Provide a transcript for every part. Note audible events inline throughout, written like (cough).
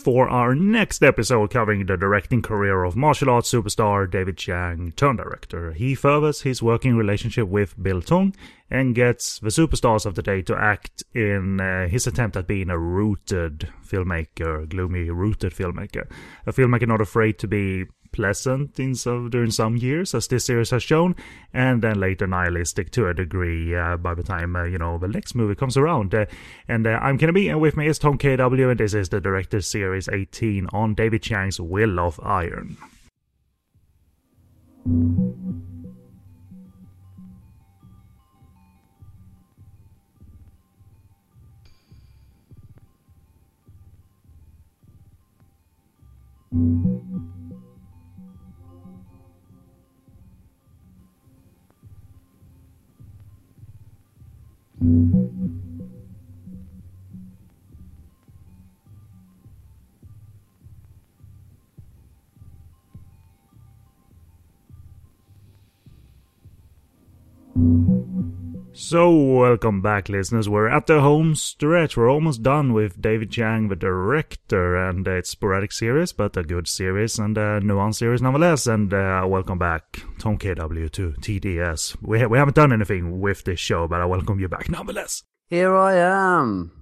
for our next episode covering the directing career of martial arts superstar David Chiang, turn director. He furthers his working relationship with Bill Tung and gets the superstars of the day to act in uh, his attempt at being a rooted filmmaker, gloomy rooted filmmaker. A filmmaker not afraid to be pleasant in some, during some years, as this series has shown, and then later nihilistic to a degree uh, by the time uh, you know the next movie comes around. Uh, and uh, I'm Kenny B, and with me is Tom KW, and this is the Director's Series 18 on David Chiang's Will of Iron. Mm-hmm. So, welcome back, listeners. We're at the home stretch. We're almost done with David Chiang, the director, and it's sporadic series, but a good series and a nuanced series nonetheless. And uh, welcome back, Tom KW to TDS. We, ha- we haven't done anything with this show, but I welcome you back nonetheless. Here I am,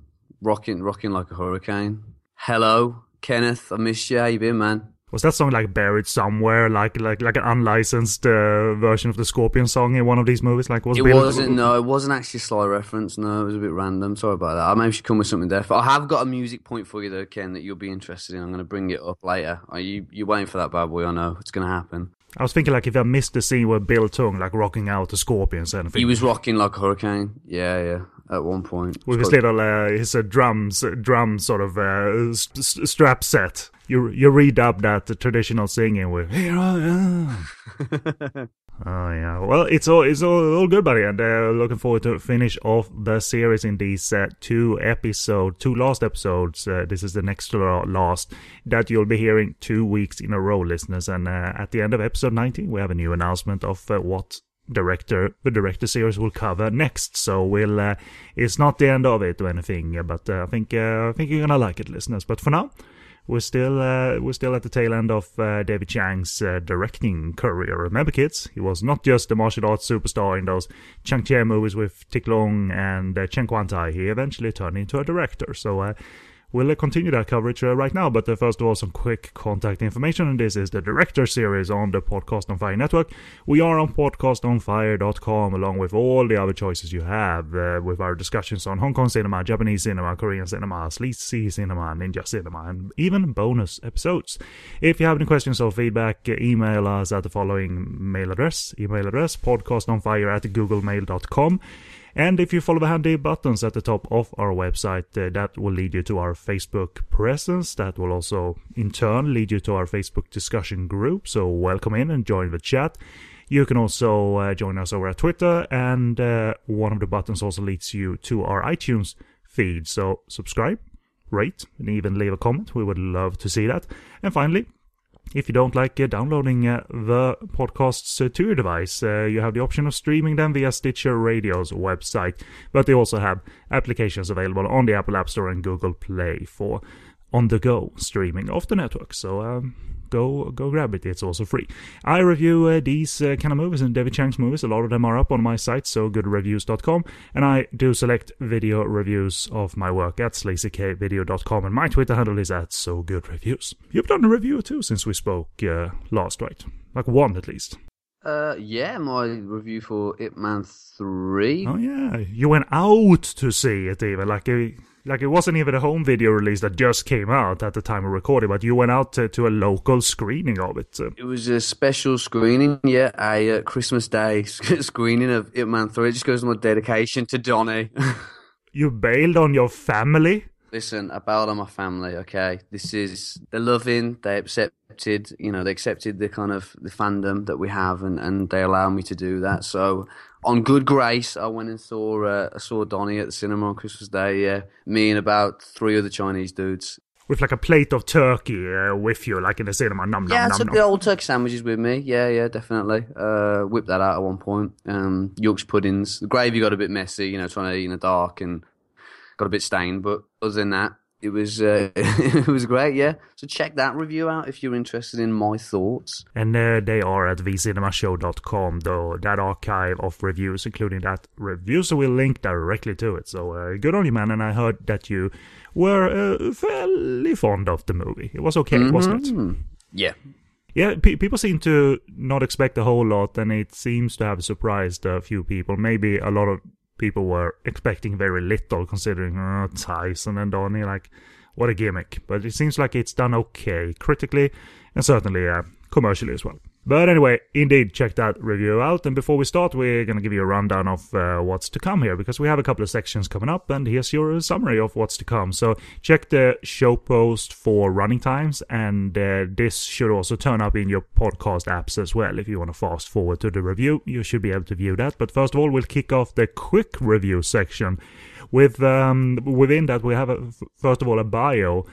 rocking, rocking like a hurricane. Hello, Kenneth. I missed you. How you been, man? Was that song like buried somewhere, like like like an unlicensed uh, version of the Scorpion song in one of these movies? Like was It Bill- wasn't. No, it wasn't actually a sly reference. No, it was a bit random. Sorry about that. I maybe should come with something different. I have got a music point for you though, Ken, that you'll be interested in. I'm going to bring it up later. Are you you waiting for that bad boy? I know it's going to happen. I was thinking like if I missed the scene where Bill Tung like rocking out the Scorpions and He was rocking like a hurricane. Yeah, yeah. At one point, with his little uh, his uh, drums drum sort of uh, st- st- strap set. You you redub that traditional singing with "Here I am." (laughs) oh yeah, well it's all it's all, all good, buddy, and uh, looking forward to finish off the series in these uh, two episode, two last episodes. Uh, this is the next last that you'll be hearing two weeks in a row, listeners. And uh, at the end of episode 19, we have a new announcement of uh, what director the director series will cover next so we'll uh, it's not the end of it or anything but uh, i think uh, i think you're gonna like it listeners but for now we're still uh, we're still at the tail end of uh, David Chiang's uh, directing career. Remember, kids, he was not just a martial arts superstar in those Chang Cheh movies with Ti Lung and uh, Chen Kuan Tai. He eventually turned into a director. So uh, we'll continue that coverage uh, right now. But uh, first of all, some quick contact information. And this is the director series on the Podcast on Fire network. We are on podcastonfire.com along with all the other choices you have uh, with our discussions on Hong Kong cinema, Japanese cinema, Korean cinema, sleazy cinema, ninja cinema, and even bonus episodes. If you have any questions or feedback, email us at the following mail address. Email address podcastonfire at googlemail.com. And if you follow the handy buttons at the top of our website, uh, that will lead you to our Facebook presence. That will also, in turn, lead you to our Facebook discussion group. So welcome in and join the chat. You can also uh, join us over at Twitter, and uh, one of the buttons also leads you to our iTunes feed. So subscribe, rate, and even leave a comment. We would love to see that. And finally, if you don't like uh, downloading uh, the podcasts uh, to your device, you have the option of streaming them via Stitcher Radio's website. But they also have applications available on the Apple App Store and Google Play for on-the-go streaming of the network. So um, go go grab it. It's also free. I review uh, these uh, kind of movies and David Chiang's movies. A lot of them are up on my site, so goodreviews.com. And I do select video reviews of my work at slacykvideo.com. And my Twitter handle is at so good reviews. You've done a review too since we spoke uh, last, right? Like one at least. Uh, yeah, my review for Ip Man Three. Oh yeah, you went out to see it even like a, like it wasn't even a home video release that just came out at the time of recording, but you went out to, to a local screening of it. uh. It was a special screening, yeah, a uh, Christmas Day (laughs) screening of Ip Man 3. It just goes to my dedication to Donny. (laughs) You bailed on your family. Listen, I bailed on my family, okay? This is, they're loving, they accepted, you know, they accepted the kind of the fandom that we have and, and they allow me to do that. So, on good grace, I went and saw, uh, I saw Donny at the cinema on Christmas Day, yeah. Me and about three other Chinese dudes. With like a plate of turkey uh, with you, like in the cinema. Num, Yeah, I took the old turkey sandwiches with me. Yeah, yeah, definitely. Uh, whipped that out at one point. Um, Yorkshire puddings. The gravy got a bit messy, you know, trying to eat in the dark and got a bit stained. But other than that, it was uh, (laughs) it was great, yeah. So check that review out if you're interested in my thoughts. And uh, they are at vcinemashow.com, though that archive of reviews, including that review, so we'll link directly to it. So uh, good on you, man. And I heard that you were uh, fairly fond of the movie. It was okay, mm-hmm. wasn't it? Yeah. Yeah, pe- people seem to not expect a whole lot, and it seems to have surprised a few people. Maybe a lot of people were expecting very little, considering uh, Tyson and Donnie. Like, what a gimmick! But it seems like it's done okay critically, and certainly uh, commercially as well. But anyway, indeed, check that review out. And before we start, we're going to give you a rundown of uh, what's to come here because we have a couple of sections coming up, and here's your summary of what's to come. So check the show post for running times, and uh, this should also turn up in your podcast apps as well. If you want to fast forward to the review, you should be able to view that. But first of all, we'll kick off the quick review section. With um, within that, we have a, first of all a bio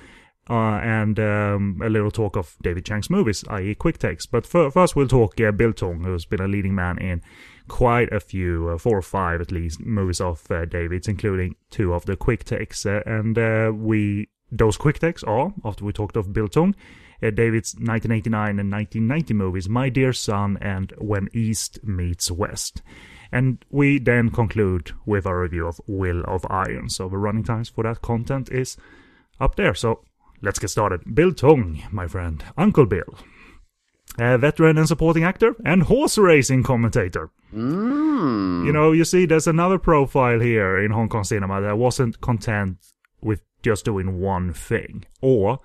uh, and um, a little talk of David Chiang's movies, i.e., quick takes. But for, first, we'll talk uh, Bill Tung, who's been a leading man in quite a few, uh, four or five at least, movies of uh, David's, including two of the quick takes. Uh, and uh, we those quick takes are, after we talked of Bill Tung, David's 1989 and 1990 movies, My Dear Son and When East Meets West. And we then conclude with a review of Will of Iron. So the running times for that content is up there. So Let's get started. Bill Tung, my friend. Uncle Bill. A veteran and supporting actor and horse racing commentator. Mm. You know, you see, there's another profile here in Hong Kong cinema that wasn't content with just doing one thing, or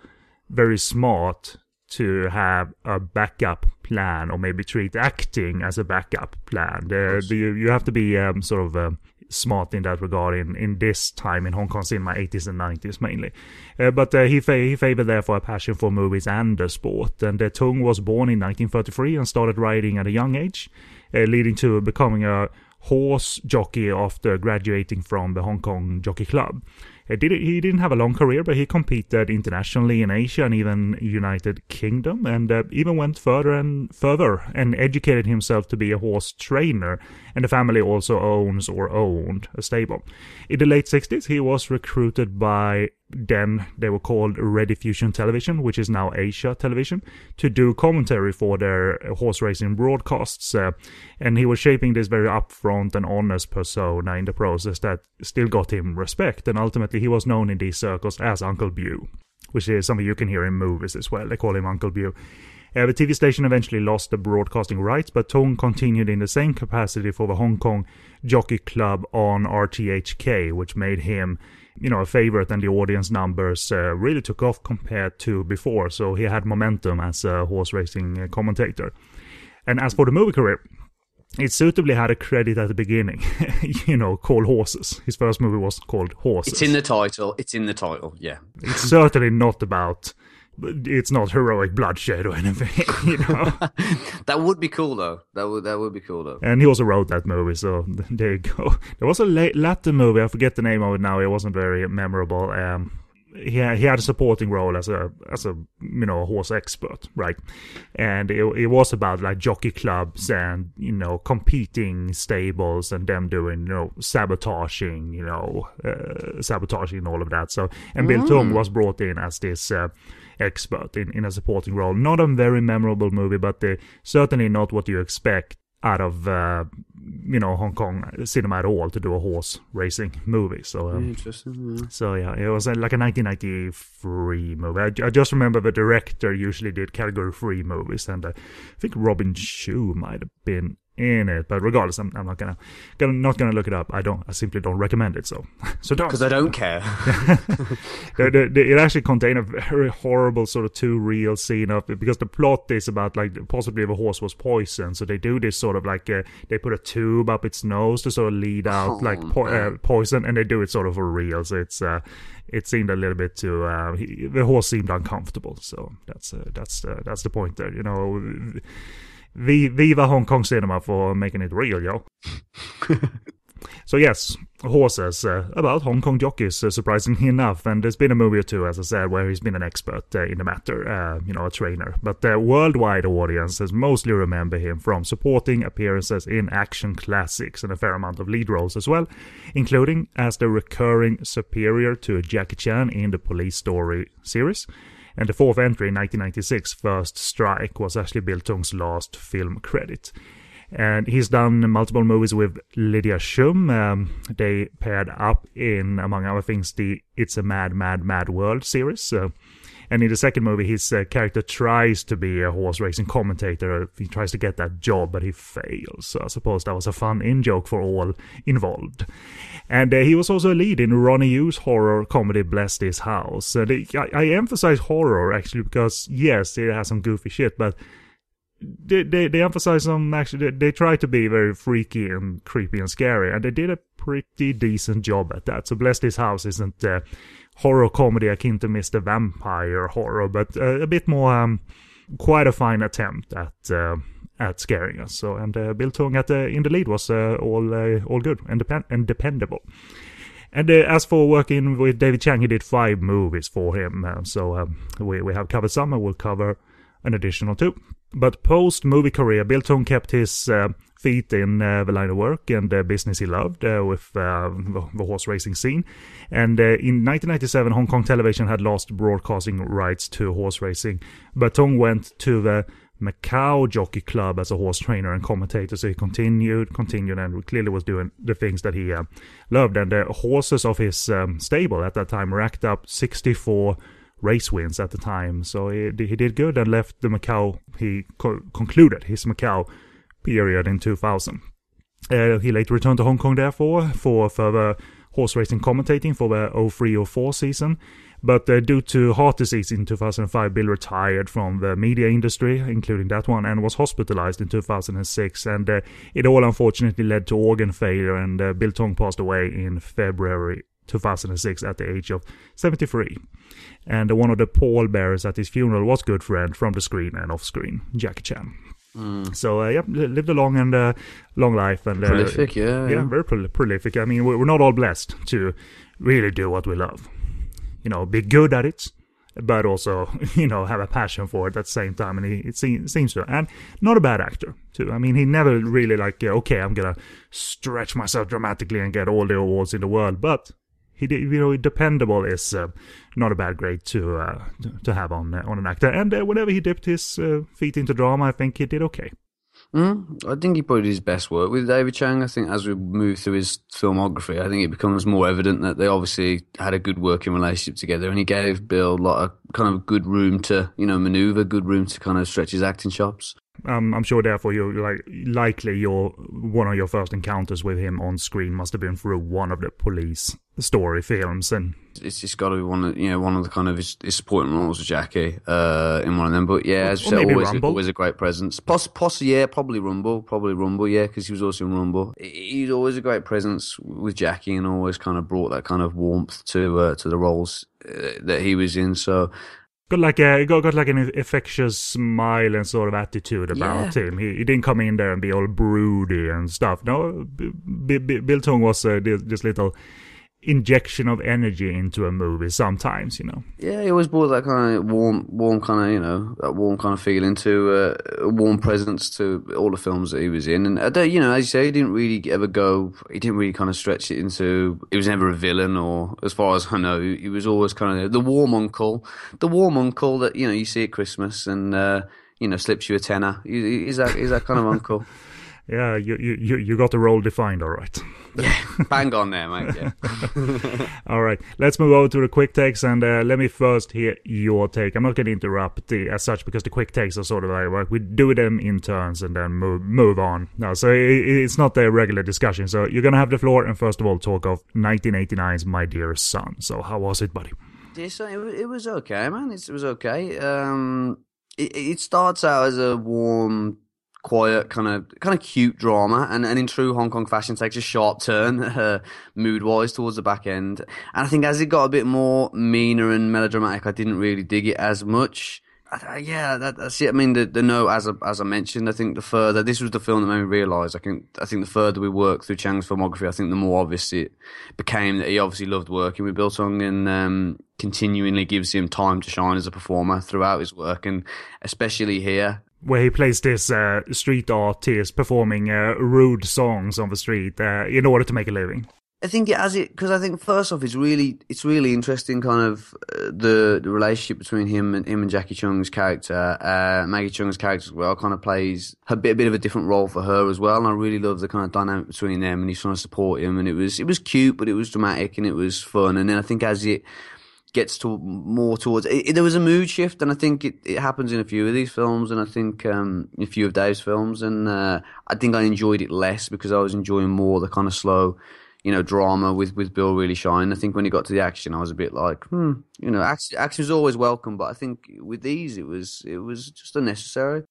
very smart to have a backup plan, or maybe treat acting as a backup plan. The, the, you have to be um, sort of um, smart in that regard in, in this time in Hong Kong cinema, 80s and 90s mainly. Uh, but uh, he, fa- he favored therefore a passion for movies and the sport. And uh, Tung was born in 1933 and started riding at a young age, uh, leading to becoming a horse jockey after graduating from the Hong Kong Jockey Club. He, did, he didn't have a long career, but he competed internationally in Asia and even United Kingdom, and uh, even went further and further and educated himself to be a horse trainer. And the family also owns or owned a stable. In the late 60s, he was recruited by then they were called Rediffusion Television, which is now Asia Television, to do commentary for their horse racing broadcasts. Uh, and he was shaping this very upfront and honest persona in the process that still got him respect. And ultimately, he was known in these circles as Uncle Bew, which is something you can hear in movies as well. They call him Uncle Bew. Uh, the TV station eventually lost the broadcasting rights, but Tung continued in the same capacity for the Hong Kong Jockey Club on RTHK, which made him you know, a favorite and the audience numbers uh, really took off compared to before. So he had momentum as a horse racing commentator. And as for the movie career, it suitably had a credit at the beginning, (laughs) you know, called Horses. His first movie was called Horses. It's in the title. It's in the title, yeah. It's certainly not about it's not heroic bloodshed or anything, (laughs) you know. (laughs) that would be cool though. That would that would be cool though. And he also wrote that movie, so there you go. There was a late, Latin movie. I forget the name of it now. It wasn't very memorable. Um, he had, he had a supporting role as a as a you know a horse expert, right? And it, it was about like jockey clubs and you know competing stables and them doing you know sabotaging, you know uh, sabotaging and all of that. So and mm. Bill Tung was brought in as this. Uh, expert in, in a supporting role. Not a very memorable movie, but uh, certainly not what you expect out of uh, you know Hong Kong cinema at all to do a horse racing movie. So um, interesting. Yeah. So yeah, it was like a 1993 movie. I, I, just remember the director usually did category three movies, and uh, I think Robin Shou might have been in it. But regardless, I'm, I'm not gonna, gonna not gonna look it up. I don't. I simply don't recommend it. So (laughs) so don't. Because I don't care. (laughs) the, the, the, it actually contained a very horrible sort of too real scene of it because the plot is about like possibly a horse was poisoned. So they do this sort of like uh, they put a tube up its nose to sort of lead out oh, like po- uh, poison, and they do it sort of for real. So it's uh, it seemed a little bit too uh, he, the horse seemed uncomfortable. So that's uh, that's uh, that's the point there. You know Viva Hong Kong Cinema for making it real, yo. (laughs) So yes, horses uh, about Hong Kong jockeys, uh, surprisingly enough, and there's been a movie or two, as I said, where he's been an expert uh, in the matter, uh, you know, a trainer. But the worldwide audiences mostly remember him from supporting appearances in action classics and a fair amount of lead roles as well, including as the recurring superior to Jackie Chan in the Police Story series. And the fourth entry in 1996, First Strike, was actually Bill Tung's last film credit. And he's done multiple movies with Lydia Shum. Um, they paired up in, among other things, the It's a Mad, Mad, Mad World series. Uh, and in the second movie, his uh, character tries to be a horse racing commentator. He tries to get that job, but he fails. So I suppose that was a fun in joke for all involved. And uh, he was also a lead in Ronnie Yu's horror comedy Bless This House. Uh, they, I, I emphasize horror actually because, yes, it has some goofy shit, but they, they, they emphasize on actually they, they try to be very freaky and creepy and scary and they did a pretty decent job at that so bless this house isn't uh, horror comedy akin to mr vampire horror but uh, a bit more um, quite a fine attempt at uh, at scaring us so and uh, bill tung at the, in the lead was uh, all uh, all good and, depend- and dependable and uh, as for working with David Chiang, he did five movies for him. Uh, so um, we, we have covered some and we'll cover an additional two. But post movie career, Bill Tung kept his uh, feet in uh, the line of work and the business he loved uh, with uh, the, the, horse racing scene. And uh, in 1997, Hong Kong television had lost broadcasting rights to horse racing, but Tung went to the Macau Jockey Club as a horse trainer and commentator. So he continued, continued, and clearly was doing the things that he uh, loved. And the horses of his um, stable at that time racked up 64 race wins at the time. So he, he did good and left the Macau. He co- concluded his Macau period in 2000. Uh, he later returned to Hong Kong, therefore, for further horse racing commentating for the 03 04 season. But uh, due to heart disease in 2005, Bill retired from the media industry, including that one, and was hospitalized in 2006. And uh, it all unfortunately led to organ failure, and uh, Bill Tung passed away in February 2006 at the age of 73. And one of the pallbearers at his funeral was good friend from the screen and off screen, Jackie Chan. Mm. So uh, yeah, lived a long and uh, long life and uh, prolific, yeah, yeah, yeah, very prol- prolific. I mean, we're not all blessed to really do what we love. You know, be good at it, but also (laughs) you know have a passion for it at the same time. And he it seems to, and not a bad actor too. I mean, he never really like okay, I'm gonna stretch myself dramatically and get all the awards in the world, but he you know dependable is uh, not a bad grade to uh, to have on uh, on an actor. And uh, whenever he dipped his uh, feet into drama, I think he did okay. Mm, I think he probably did his best work with David Chiang. I think as we move through his filmography, I think it becomes more evident that they obviously had a good working relationship together, and he gave Bill a lot of kind of good room to you know maneuver, good room to kind of stretch his acting chops. Um, I'm sure, therefore, you like likely your one of your first encounters with him on screen must have been through one of the police story films, and it's just got to be one of you know one of the kind of his, his supporting roles with Jackie uh, in one of them. But yeah, as you said, always, always a great presence. Poss, Poss, yeah, probably Rumble, probably Rumble, yeah, because he was also in Rumble. He's always a great presence with Jackie, and always kind of brought that kind of warmth to uh, to the roles uh, that he was in. So got like a got, got like an infectious smile and sort of attitude about yeah. him. He, he didn't come in there and be all broody and stuff. No, B- B- Bill Tung was uh, this, this little injection of energy into a movie sometimes, you know. Yeah, he always brought that kind of warm, warm kind of, you know, that warm kind of feeling to uh, a warm presence to all the films that he was in. And, uh, you know, as you say, he didn't really ever go, he didn't really kind of stretch it into, he was never a villain or, as far as I know, he was always kind of the warm uncle, the warm uncle that, you know, you see at Christmas and, uh, you know, slips you a tenner. He's that, he's that kind of uncle. (laughs) Yeah, you, you, you got the role defined, all right. (laughs) yeah, bang on there, mate. Yeah. (laughs) All right, let's move over to the quick takes, and uh, let me first hear your take. I'm not going to interrupt the, as such because the quick takes are sort of like we do them in turns and then move move on. No, so it, it's not a regular discussion. So you're going to have the floor, and first of all, talk of 1989's My Dear Son. So how was it, buddy? Yeah, so it, it was okay, man. It, it was okay. Um, it, it starts out as a warm quiet, kind of kind of cute drama, and, and in true Hong Kong fashion, takes a sharp turn (laughs) uh, mood wise towards the back end. And I think as it got a bit more meaner and melodramatic, I didn't really dig it as much. Uh, yeah, that, that's it. I mean, the the note as I, as I mentioned, I think the further this was the film that made me realise. I think I think the further we worked through Chiang's filmography, I think the more obvious it became that he obviously loved working with Bill Tung and um, continually gives him time to shine as a performer throughout his work, and especially here. Where he plays this uh, street artist performing uh, rude songs on the street uh, in order to make a living. I think it has it because I think first off, it's really it's really interesting, kind of uh, the the relationship between him and him and Jackie Cheung's character. Uh, Maggie Cheung's character as well kind of plays a bit a bit of a different role for her as well, and I really love the kind of dynamic between them. And he's trying to support him, and it was it was cute, but it was dramatic and it was fun. And then I think as it gets to more towards it, it, there was a mood shift, and I think it, it happens in a few of these films, and I think um, a few of Dave's films, and uh, I think I enjoyed it less because I was enjoying more the kind of slow you know, drama with, with Bill really shine. I think when he got to the action, I was a bit like, hmm, you know, action, action is always welcome, but I think with these, it was it was just unnecessary.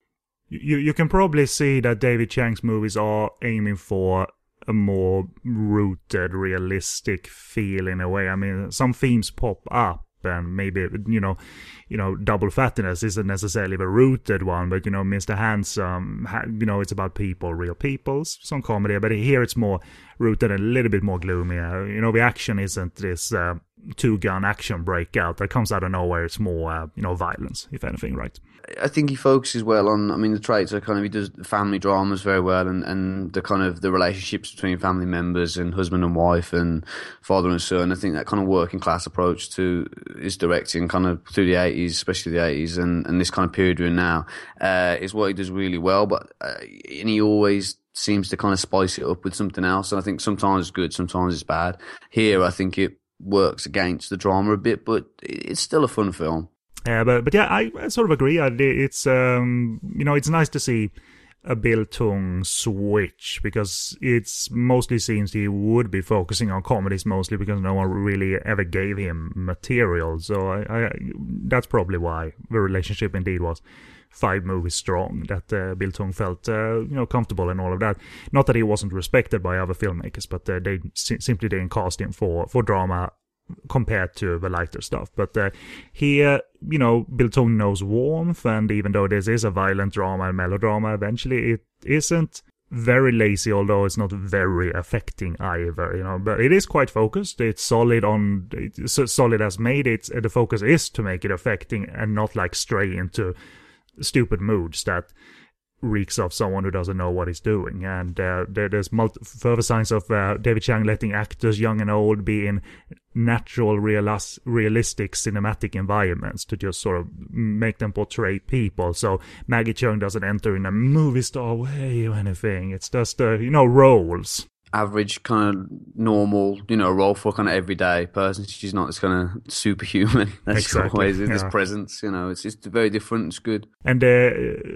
You you can probably see that David Chiang's movies are aiming for a more rooted, realistic feel in a way. I mean, some themes pop up, and maybe you know you know double fattiness isn't necessarily the rooted one but you know mr handsome you know it's about people real people some comedy but here it's more rooted and a little bit more gloomy. Uh, you know the action isn't this uh, two gun action breakout that comes out of nowhere. It's more uh, you know violence if anything right I think he focuses well on. I mean, the traits are kind of he does family dramas very well, and, and the kind of the relationships between family members and husband and wife and father and son. I think that kind of working class approach to his directing, kind of through the eighties, especially the eighties, and, and this kind of period we're in now, uh, is what he does really well. But uh, and he always seems to kind of spice it up with something else. And I think sometimes it's good, sometimes it's bad. Here, I think it works against the drama a bit, but it's still a fun film. Yeah, but but yeah, I, I sort of agree. I, it's um, you know, it's nice to see a Bill Tung switch because it's mostly seems he would be focusing on comedies mostly because no one really ever gave him material. So I, I that's probably why the relationship indeed was five movies strong. That uh, Bill Tung felt uh, you know comfortable and all of that. Not that he wasn't respected by other filmmakers, but uh, they si- simply didn't cast him for for drama compared to the lighter stuff. But uh, here, you know, Bill Tung knows warmth, and even though this is a violent drama and melodrama, eventually it isn't very lazy, although it's not very affecting either, you know. But it is quite focused. It's solid on, it's solid as made. It's the focus is to make it affecting and not like stray into stupid moods that reeks of someone who doesn't know what he's doing. And uh, there, there's further signs of uh, David Chiang letting actors, young and old, be in natural, realis- realistic cinematic environments to just sort of make them portray people. So Maggie Cheung doesn't enter in a movie star way or anything. It's just, uh, you know, roles average kind of normal, you know, role for kind of everyday person. She's not this kind of superhuman (laughs) That's exactly. always in yeah. this presence. You know, it's just very different. It's good. And uh,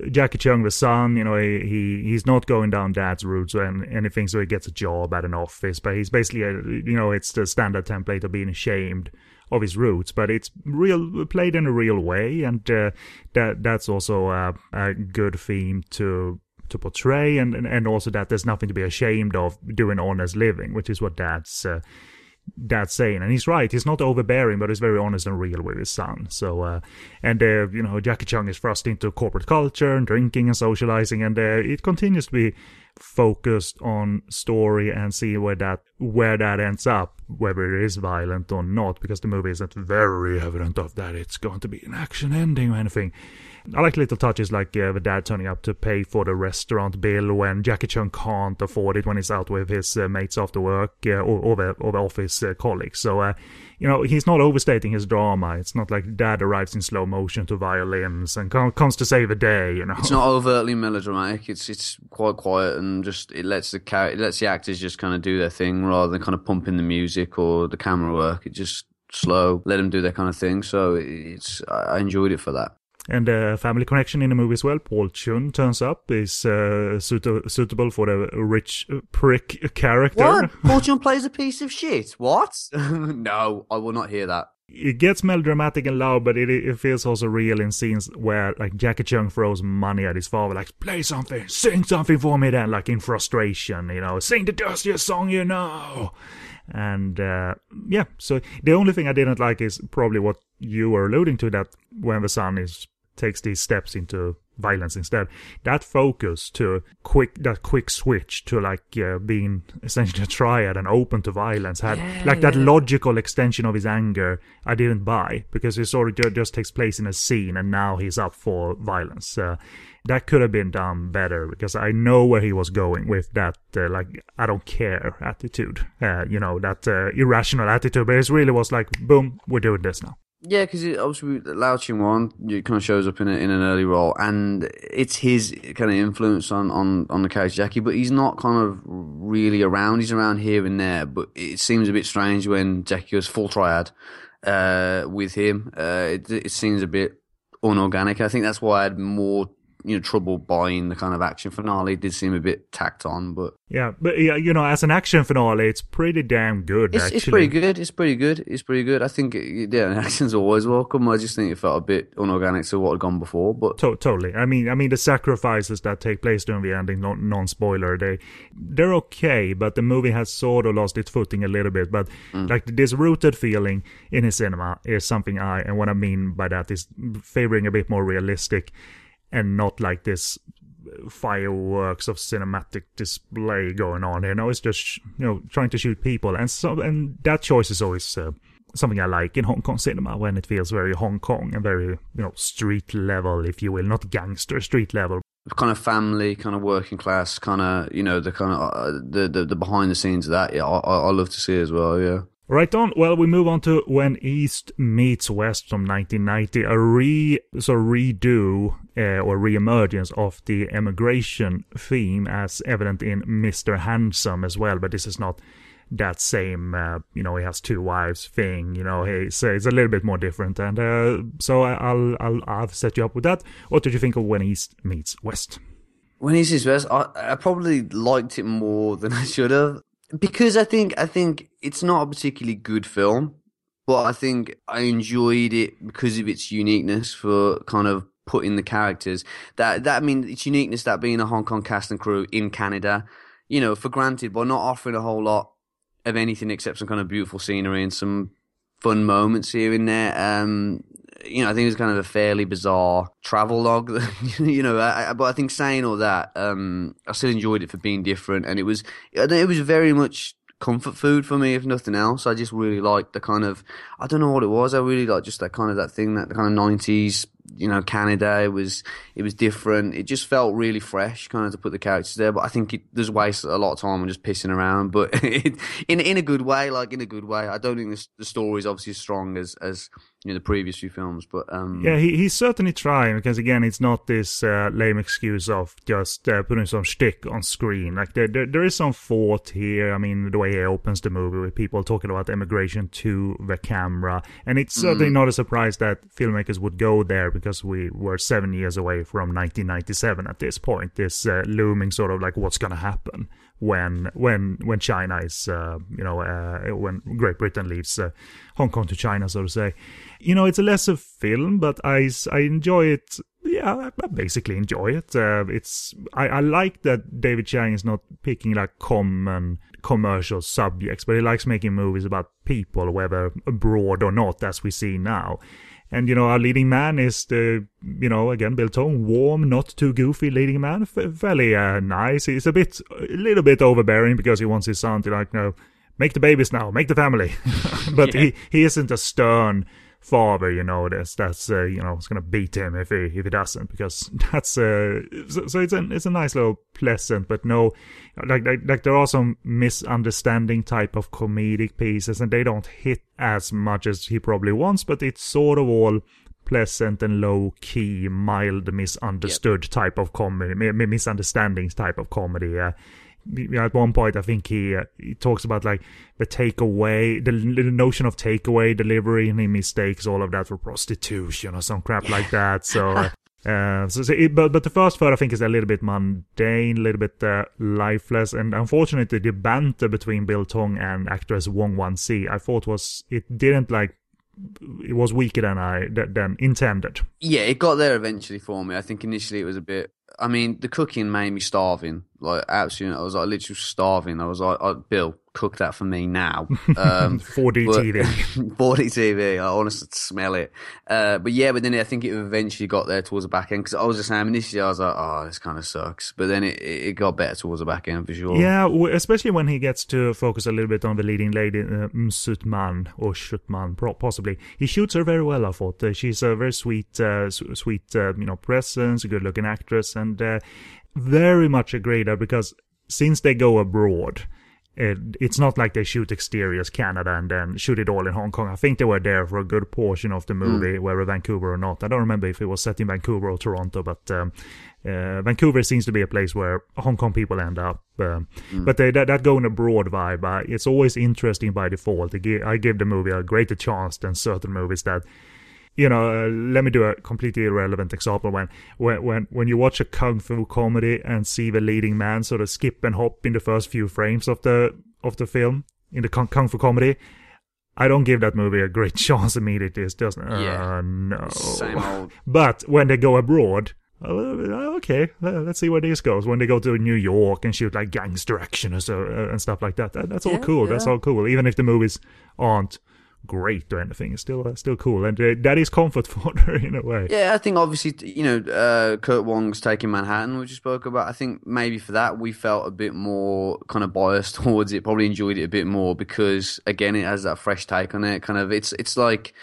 Jackie Cheung, the son, you know, he he's not going down dad's route or anything, so he gets a job at an office. But he's basically, a, you know, it's the standard template of being ashamed of his roots, but it's real played in a real way, and uh, that that's also a, a good theme to to portray, and, and, and also that there's nothing to be ashamed of doing honest living, which is what Dad's uh, Dad's saying, and he's right. He's not overbearing, but he's very honest and real with his son. So, uh, and uh, you know, Jackie Cheung is thrust into corporate culture and drinking and socializing, and uh, it continues to be focused on story and see where that where that ends up, whether it is violent or not, because the movie isn't very evident of that it's going to be an action ending or anything. I like little touches like uh, the dad turning up to pay for the restaurant bill when Jackie Chan can't afford it when he's out with his uh, mates after work uh, or, or, the, or the office uh, colleagues. So, uh, you know, he's not overstating his drama. It's not like dad arrives in slow motion to violins and comes to save the day, you know. It's not overtly melodramatic. It's it's quite quiet and just it lets the char- it lets the actors just kind of do their thing rather than kind of pumping the music or the camera work. It just slow, let them do their kind of thing. So it's I enjoyed it for that. And a family connection in the movie as well. Paul Chun turns up, is uh, suit- suitable for the rich prick character. What? Paul Chun plays a piece of shit. What? (laughs) no, I will not hear that. It gets melodramatic and loud, but it, it feels also real in scenes where like Jackie Cheung throws money at his father, like play something, sing something for me, then like in frustration, you know, sing the dustiest song you know. And uh, yeah, so the only thing I didn't like is probably what you were alluding to that when the son is takes these steps into violence instead. That focus to quick, that quick switch to like uh, being essentially a triad and open to violence had Yeah, like that logical extension of his anger. I didn't buy because it sort of just takes place in a scene and now he's up for violence. Uh, that could have been done better because I know where he was going with that, uh, like, I don't care attitude, uh, you know, that uh, irrational attitude. But it really was like, boom, we're doing this now. Yeah, because obviously Lau Ching Wan kind of shows up in a, in an early role, and it's his kind of influence on, on, on the character Jackie, but he's not kind of really around. He's around here and there, but it seems a bit strange when Jackie goes full triad uh, with him. Uh, it, it seems a bit unorganic. I think that's why I had more you know trouble buying the kind of action finale. It did seem a bit tacked on, but Yeah, but yeah, you know, as an action finale, it's pretty damn good. It's, actually, it's pretty good. It's pretty good. It's pretty good. I think yeah, (laughs) action's always welcome. I just think it felt a bit unorganic to what had gone before. But To- totally. I mean, I mean the sacrifices that take place during the ending, non- non-spoiler, they they're okay, but the movie has sort of lost its footing a little bit. But mm. like this rooted feeling in his cinema is something I, and what I mean by that is favoring a bit more realistic, and not like this fireworks of cinematic display going on. here. know, it's just you know trying to shoot people, and so and that choice is always. Uh, Something I like in Hong Kong cinema when it feels very Hong Kong and very, you know, street level, if you will, not gangster street level. kind of family, kind of working class, kind of you know the kind of uh, the, the the behind the scenes of that. Yeah, I I love to see as well. Yeah. Right on. Well, we move on to When East Meets West from 1990, a re so redo uh, or re-emergence of the immigration theme, as evident in Mr. Handsome as well. But this is not that same, uh, you know, he has two wives thing. You know, he's uh, it's a little bit more different. And uh, so I'll I'll I'll set you up with that. What did you think of When East Meets West? When East Meets West, I, I probably liked it more than I should have because I think I think it's not a particularly good film, but I think I enjoyed it because of its uniqueness for kind of putting the characters that that I mean its uniqueness that being a Hong Kong cast and crew in Canada, you know, for granted, but not offering a whole lot of anything except some kind of beautiful scenery and some fun moments here and there. Um, you know, I think it was kind of a fairly bizarre travel log. (laughs) you know, I, but I think saying all that, um, I still enjoyed it for being different, and it was it was very much comfort food for me, if nothing else. I just really liked the kind of I don't know what it was. I really like just that kind of that thing, that kind of nineties, you know, Canada. It was it was different. It just felt really fresh, kind of to put the characters there. But I think it, there's waste a lot of time on just pissing around, but (laughs) it, in in a good way, like in a good way. I don't think the, the story is obviously as strong as as you know the previous few films, but um, Yeah, he, he's certainly trying because again, it's not this uh, lame excuse of just uh, putting some shtick on screen. Like there, there, there is some thought here. I mean, the way he opens the movie with people talking about immigration to the camera, and it's certainly not a surprise that filmmakers would go there because we were seven years away from 1997 at this point. This uh, looming sort of like what's going to happen when when when China is uh, you know uh, when Great Britain leaves uh, Hong Kong to China, so to say. You know, it's a lesser film, but I I enjoy it. Yeah, I- basically enjoy it. Uh, it's I, I like that David Chiang is not picking like common commercial subjects, but he likes making movies about people, whether abroad or not, as we see now. And you know, our leading man is the, you know, again, Bill Tung, warm, not too goofy leading man, f- fairly uh, nice. He's a bit, a little bit overbearing because he wants his son to like, no, make the babies now, make the family. (laughs) but he he isn't a stern father, you know. That's that's uh, you know, it's gonna beat him if he if he doesn't because (laughs) that's uh, so, so it's a it's a nice little pleasant, but no, like like like there are some misunderstanding type of comedic pieces, and they don't hit as much as he probably wants, but it's sort of all pleasant and low key, mild misunderstood type of comedy, mi- mi- misunderstandings type of comedy. Uh, at one point, I think he uh, he talks about like the takeaway, the, the notion of takeaway delivery, and he mistakes all of that for prostitution or some crap like that. So. (laughs) Uh, uh, so, so it, but but the first third I think is a little bit mundane, a little bit uh, lifeless, and unfortunately the banter between Bill Tung and actress Wong Wan Si I thought was it didn't like it was weaker than I than than intended. Yeah, it got there eventually for me. I think initially it was a bit. I mean, the cooking made me starving. Like absolutely. I was like literally starving. I was like, oh, Bill, cook that for me now. (laughs) Um, 4D but- TV. 4D TV. I honestly smell it. Uh, but yeah, but then I think it eventually got there towards the back end because I was just saying initially I was like, oh, this kind of sucks. But then it, it got better towards the back end for sure. Yeah, especially when he gets to focus a little bit on the leading lady, uh, Msutman or Shutman, possibly. He shoots her very well. I thought uh, she's a very sweet, uh, sweet, uh, you know, presence, a good-looking actress, and uh, very much agreed that because since they go abroad. It, it's not like they shoot exteriors Canada and then shoot it all in Hong Kong. I think they were there for a good portion of the movie, whether Vancouver or not. I don't remember if it was set in Vancouver or Toronto, but um, uh, Vancouver seems to be a place where Hong Kong people end up. Um, But they, that, that going abroad vibe, uh, it's always interesting by default. I give, I give the movie a greater chance than certain movies that, you know, uh, let me do a completely irrelevant example. When, when, when, when you watch a kung fu comedy and see the leading man sort of skip and hop in the first few frames of the, of the film, in the kung, kung fu comedy, I don't give that movie a great (laughs) chance immediately. It's just, uh, Yeah. no. Old. (laughs) But when they go abroad, uh, okay, uh, let's see where this goes. When they go to New York and shoot like gangster action or so, uh, and stuff like that, that that's all Yeah, cool. That's all cool. Even if the movies aren't great or anything, it's still uh, still cool, and uh, that is comfort (laughs) fodder in a way. Yeah, I think obviously you know uh, Kirk Wong's taking Manhattan, which you spoke about. I think maybe for that we felt a bit more kind of biased (laughs) towards it. Probably enjoyed it a bit more because again it has that fresh take on it. Kind of it's it's like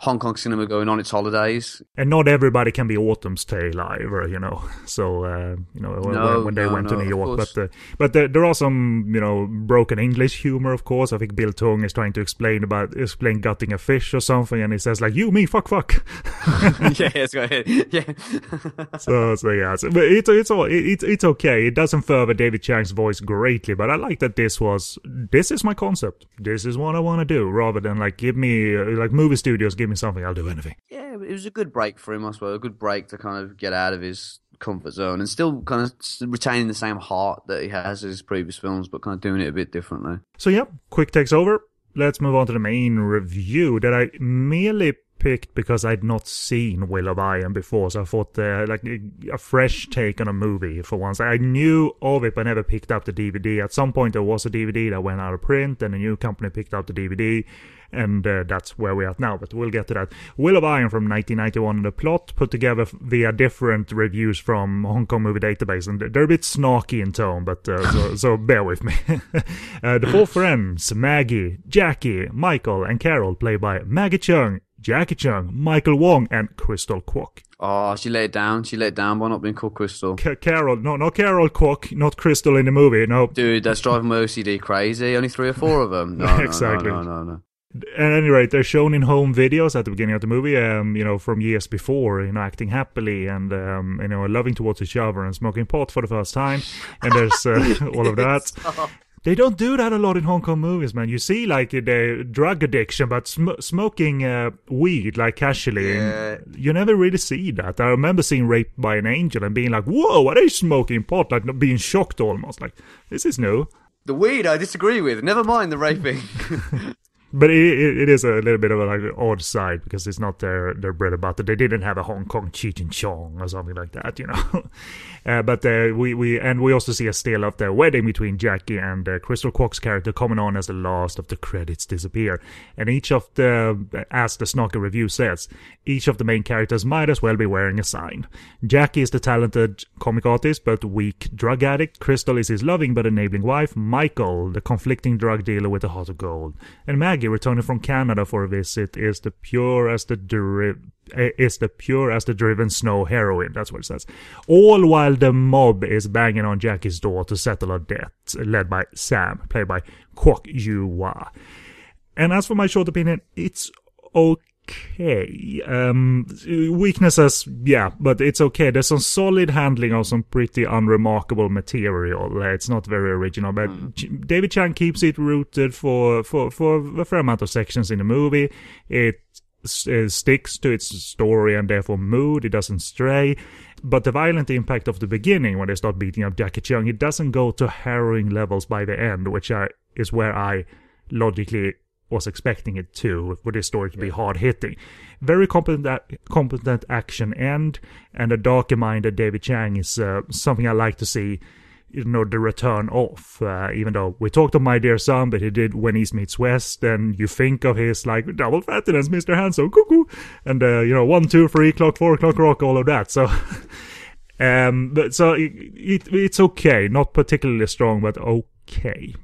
Hong Kong cinema going on its holidays. And not everybody can be Autumn's Tale either, you know. (laughs) So uh, you know when, No, when they no, went to New York, but uh, but there, there are some you know broken English humor, of course. I think Bill Tung is trying to explain about explain gutting a fish or something, and he says like you, me, fuck, fuck. (laughs) yeah, it's got (laughs) Yeah, so so yeah, so, but it's it's all it, it's it's okay. It doesn't further David Chiang's voice greatly, but I like that this was this is my concept. This is what I want to do, rather than like give me uh, like movie studios give me something, I'll do anything. yeah. It was a good break for him, I suppose. A good break to kind of get out of his comfort zone and still kind of retaining the same heart that he has in his previous films, but kind of doing it a bit differently. So yeah, quick takes over. Let's move on to the main review that I merely picked because I'd not seen Will of Iron before, so I thought uh, like a fresh take on a movie for once. I knew of it, but never picked up the DVD. At some point, there was a DVD that went out of print, and a new company picked up the DVD, and uh, that's where we're at now. But we'll get to that. Will of Iron from 1991, the plot put together via different reviews from Hong Kong Movie Database, and they're a bit snarky in tone, but uh, so, (laughs) so bear with me. (laughs) uh, the four friends, Maggie, Jackie, Michael, and Carol, played by Maggie Cheung, Jackie Cheung, Michael Wong, and Crystal Kwok. Oh, she let it down. She let it down by not being called Crystal. Ca Carol, no, not Carol Kwok, not Crystal in the movie, no. Dude, that's driving my OCD crazy. Only three or four of them. No, no, (laughs) Exactly. No, no, no, no. At any rate, they're shown in home videos at the beginning of the movie, um, you know, from years before, you know, acting happily and, um, you know, loving towards each other and smoking pot for the first time. And there's uh, (laughs) all of that. They don't do that a lot in Hong Kong movies, man. You see, like, the drug addiction, but sm- smoking uh, weed, like, casually. Yeah. You never really see that. I remember seeing Raped by an Angel and being like, whoa, are they smoking pot? Like, being shocked almost. Like, this is new. The weed, I disagree with. Never mind the raping. (laughs) But it, it, is a little bit of an odd side because it's not their their bread and butter. They didn't have a Hong Kong Cheech and Chong or something like that, you know. (laughs) uh, but uh, we we and we also see a still of their wedding between Jackie and uh, Crystal Kwok's character coming on as the last of the credits disappear. And each of the, as the Snarky review says, each of the main characters might as well be wearing a sign. Jackie is the talented comic artist but weak drug addict. Crystal is his loving but enabling wife. Michael, the conflicting drug dealer with a heart of gold. And Maggie, returning from Canada for a visit, is the pure as the deri- eh, is the pure as the driven snow heroine. That's what it says. All while the mob is banging on Jackie's door to settle a debt, led by Sam, played by Kwok Yu-Hwa. And as for my short opinion, it's okay. Um, weaknesses, yeah, but it's okay. There's some solid handling of some pretty unremarkable material. It's not very original, but Ch- David Chiang keeps it rooted for, for, for a fair amount of sections in the movie. It uh, sticks to its story and therefore mood. It doesn't stray. But the violent impact of the beginning, when they start beating up Jackie Cheung, it doesn't go to harrowing levels by the end, which I, is where I logically was expecting it to, for this story to be hard hitting. Very competent, competent action end, and a darker minded David Chiang is uh, something I like to see you know the return off. Uh, even though we talked of my dear son, but he did when East meets West, and you think of his like double fattiness, Mister Handsome, cuckoo, and uh, you know one, two, three, clock, four, clock, rock, all of that. So. (laughs) Um, but so it, it, it's okay, not particularly strong, but okay.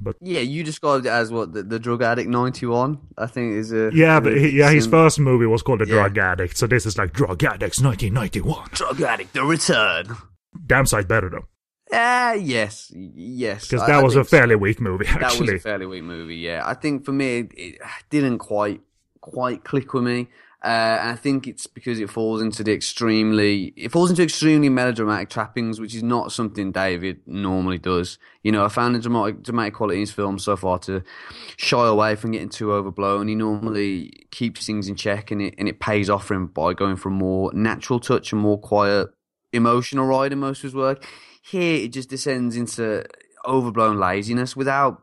But yeah, you described it as what the, the drug addict ninety one. I think is a yeah, but he, yeah, his first movie was called The yeah. Drug Addict, so this is like Drug Addicts nineteen ninety one. Drug Addict: The Return. Damn sight better though. Uh, yes, yes. Because that I, was I a fairly so. weak movie. Actually, that was a fairly weak movie. Yeah, I think for me it, it didn't quite quite click with me. Uh, and I think it's because it falls into the extremely, it falls into extremely melodramatic trappings, which is not something David normally does. You know, I found the dramatic, dramatic quality in his film so far to shy away from getting too overblown. He normally keeps things in check, and it and it pays off for him by going for a more natural touch and more quiet, emotional ride in most of his work. Here, it just descends into overblown laziness without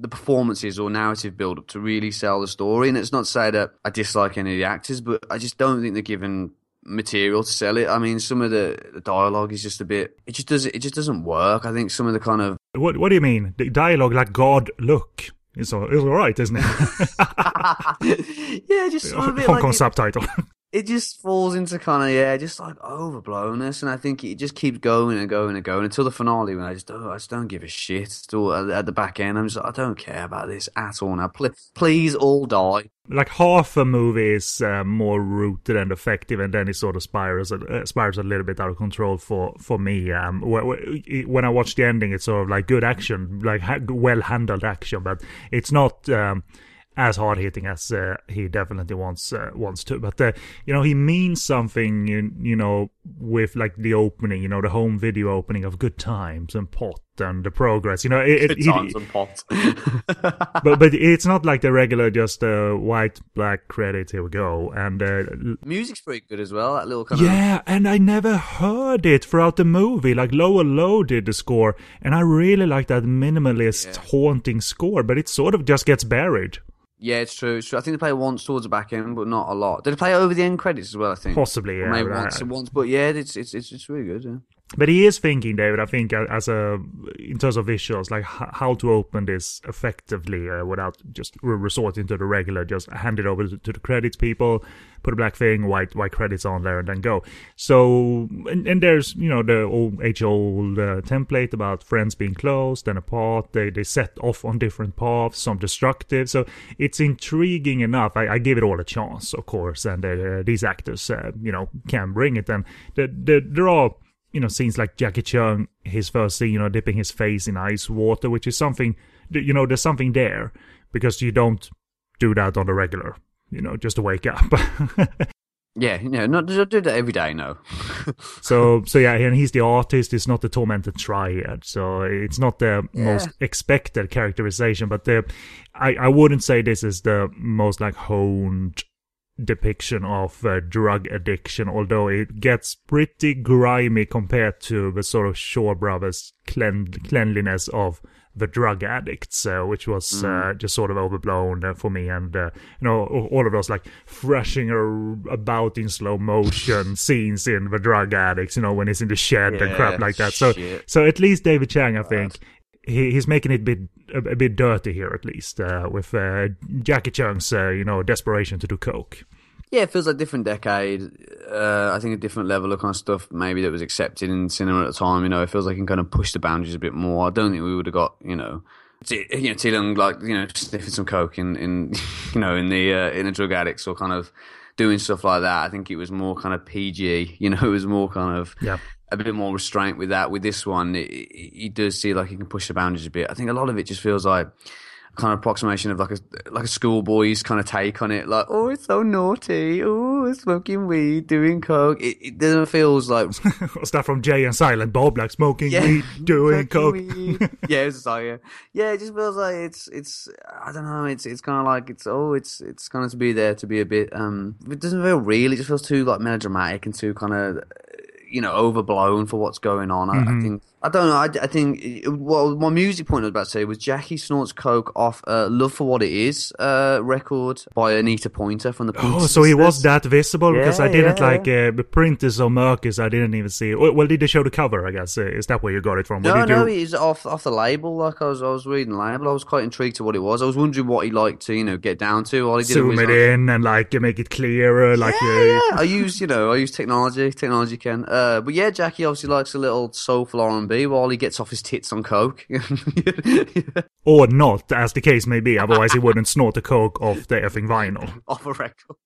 the performances or narrative build up to really sell the story. And it's not to say that I dislike any of the actors, but I just don't think they're given material to sell it. I mean, some of the, the dialogue is just a bit. It just does. It just doesn't work. I think some of the kind of what What do you mean? The dialogue like God look. It's all, it's all right, isn't it? (laughs) (laughs) yeah, just sort (laughs) of Hong Kong like subtitle. It just falls into kind of yeah, just like overblownness, and I think it just keeps going and going and going until the finale when I just oh, I just don't give a shit. Still at, at the back end, I'm just like, I don't care about this at all now. Pl- please all die. Like half a movie is uh, more rooted and effective, and then it sort of spirals uh, spirals a little bit out of control for for me. Um, when I watch the ending, it's sort of like good action, like well handled action, but it's not. Um, as hard hitting as uh, he definitely wants uh, wants to. But uh, you know, he means something. You, you know, with like the opening, you know, the home video opening of Good Times and Pot and the progress. You know, it, Good it, Times and Pot. (laughs) but but it's not like the regular just uh, white black credit. Here we go. And uh, music's pretty good as well. That little kind yeah, of... and I never heard it throughout the movie. Like Lowell Lo did the score, and I really like that minimalist yeah. haunting score. But it sort of just gets buried. Yeah, it's true. It's true. I think they play once towards the back end, but not a lot. Did they play over the end credits as well? I think possibly. Yeah, maybe once, once. But yeah, it's it's it's, it's really good. Yeah. But he is thinking, David. I think as a in terms of visuals, like how to open this effectively uh, without just resorting to the regular, just hand it over to, the credits people, put a black thing, white white credits on there, and then go. So and, and there's you know the old age old uh, template about friends being close, then apart. They they set off on different paths, some destructive. So it's intriguing enough. I, I give it all a chance, of course, and uh, these actors, uh, you know, can bring it. And the, the, there are you know, scenes like Jackie Cheung, his first scene, you know, dipping his face in ice water, which is something, you know, there's something there because you don't do that on the regular, you know, just to wake up. (laughs) yeah, you know, not do that every day, no. (laughs) so, so yeah, and he's the artist. It's not the tormented triad, so it's not the yeah. most expected characterization. But the, I, I wouldn't say this is the most like honed depiction of uh, drug addiction, although it gets pretty grimy compared to the sort of Shaw Brothers clean- cleanliness of the drug addicts, uh, which was mm. uh, just sort of overblown uh, for me. And uh, you know, all of those like thrashing about in slow motion (laughs) scenes in the drug addicts, you know, when he's in the shed yeah, and crap like that. So, shit. so at least David Chiang, I think, he, he's making it a bit a, a bit dirty here at least uh, with uh, Jackie Cheung's uh, you know desperation to do coke. Yeah, it feels like a different decade. Uh, I think a different level of kind of stuff maybe that was accepted in cinema at the time. You know, it feels like it can kind of push the boundaries a bit more. I don't think we would have got you know. You know, Ti Lung like you know sniffing some coke in, in (laughs) you know in the uh, in the drug addicts or kind of doing stuff like that. I think it was more kind of PG. You know, it was more kind of yeah a bit more restraint with that. With this one, it does see like he can push the boundaries a bit. I think a lot of it just feels like kind of approximation of like a like a schoolboy's kind of take on it. Like, oh, it's so naughty. Oh, smoking weed, doing coke. It, it doesn't feels like (laughs) what's that from Jay and Silent Bob? Like smoking yeah. weed, (laughs) doing coke. Weed. (laughs) yeah, it's like yeah, yeah. It just feels like it's it's I don't know. It's it's kind of like it's oh, it's it's kind of to be there to be a bit. um It doesn't feel real. It just feels too like melodramatic and too kind of you know overblown for what's going on. I, I mm-hmm. think I don't know. I, I think well, my music point I was about to say was Jackie snorts coke off uh, "Love for What It Is" uh, record by Anita Pointer from the. Pointer Oh, Pointer so he was that visible because I didn't yeah, like uh, the print is so murky, so I didn't even see. Well, well, did they show the cover? I guess uh, is that where you got it from? What No, no, you- he's off off the label. Like I was, I was reading the label. I was quite intrigued to what it was. I was wondering what he liked to, you know, get down to. All he did zoom was it like, in and like make it clearer, like yeah, uh, yeah. I use, you know, I use technology. Technology can. Uh, but yeah, Jackie obviously likes a little soulful R and B while he gets off his tits on coke. (laughs) or not, as the case may be. Otherwise, he wouldn't snort the coke off the effing vinyl, (laughs) off a record.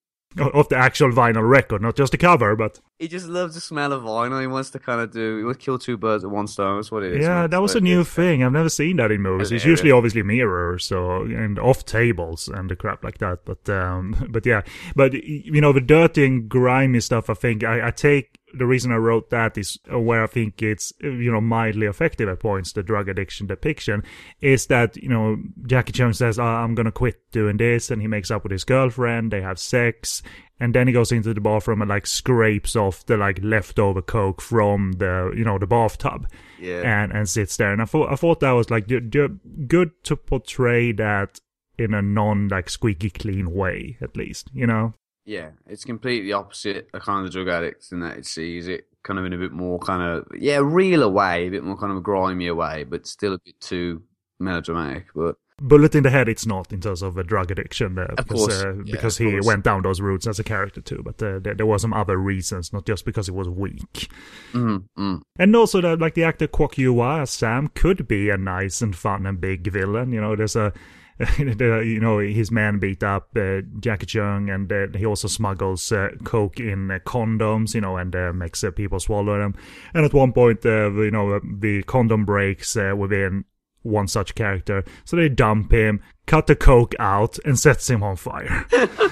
off the actual vinyl record, not just the cover. But He just loves the smell of vinyl. He wants to kind of do. He wants to kill two birds with one stone. That's what it is. yeah, that was a That's what it new thing. I've never seen that in movies. It's usually obviously mirrors so and off tables and the crap like that. But um, (laughs) but yeah, but you know the dirty and grimy stuff. I think I, I take the reason I wrote that is where I think it's you know mildly effective at points. The drug addiction depiction is that you know Jackie Cheung says oh, I'm gonna quit doing this, and he makes up with his girlfriend. They have sex. And then he goes into the bathroom and like scrapes off the like leftover coke from the you know the bathtub Yeah. and and sits there. And I thought I thought that was like good to portray that in a non like squeaky clean way, at least. You know. Yeah, it's completely opposite of kind of drug addicts in that it sees it kind of in a bit more kind of yeah, realer way, a bit more kind of a grimier way, but still a bit too melodramatic. But Bullet in the head, it's not in terms of a drug addiction, uh, Of because, course. uh, Yeah, because he course. went down those routes as a character too. But uh, there, there were some other reasons, not just because he was weak. mm, mm, And also that like the actor Kwok Yue as Sam could be a nice and fun and big villain. You know, there's a (laughs) you know his man beat up uh, Jackie Cheung, and uh, he also smuggles uh, coke in uh, condoms. You know, and uh, makes uh, people swallow them. And at one point, you know, the condom breaks within one such character, so they dump him, cut the coke out, and sets him on fire. (laughs)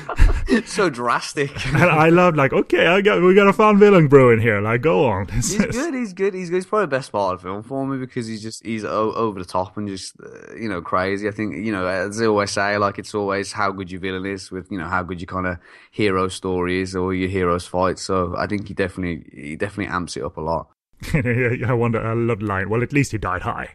so drastic. (laughs) and I love like, okay, I got we got a fun villain brewing here. Like, go on. (laughs) He's good. He's good. He's good. He's probably the best part of the film for me because he's just he's o- over the top and just uh, you know crazy. I think you know as they always say, like it's always how good your villain is with you know how good your kind of hero story is or your heroes fight. So I think he definitely he definitely amps it up a lot. (laughs) I wonder. I love line. Well, at least he died high.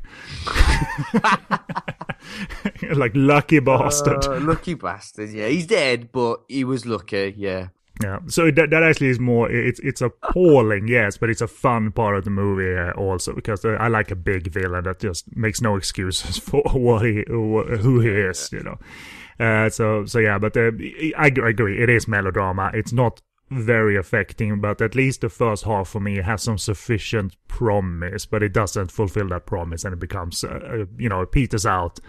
(laughs) like lucky bastard. Uh, lucky bastard. Yeah, he's dead, but he was lucky. Yeah. yeah. So that that actually is more. It's it's appalling, yes, but it's a fun part of the movie uh, also because uh, I like a big villain that just makes no excuses (laughs) for what he who he is. You know. Uh, so so yeah, but uh, I, I agree. It is melodrama. It's not very affecting, but at least the first half for me has some sufficient promise, but it doesn't fulfill that promise, and it becomes uh, uh, you know it peters out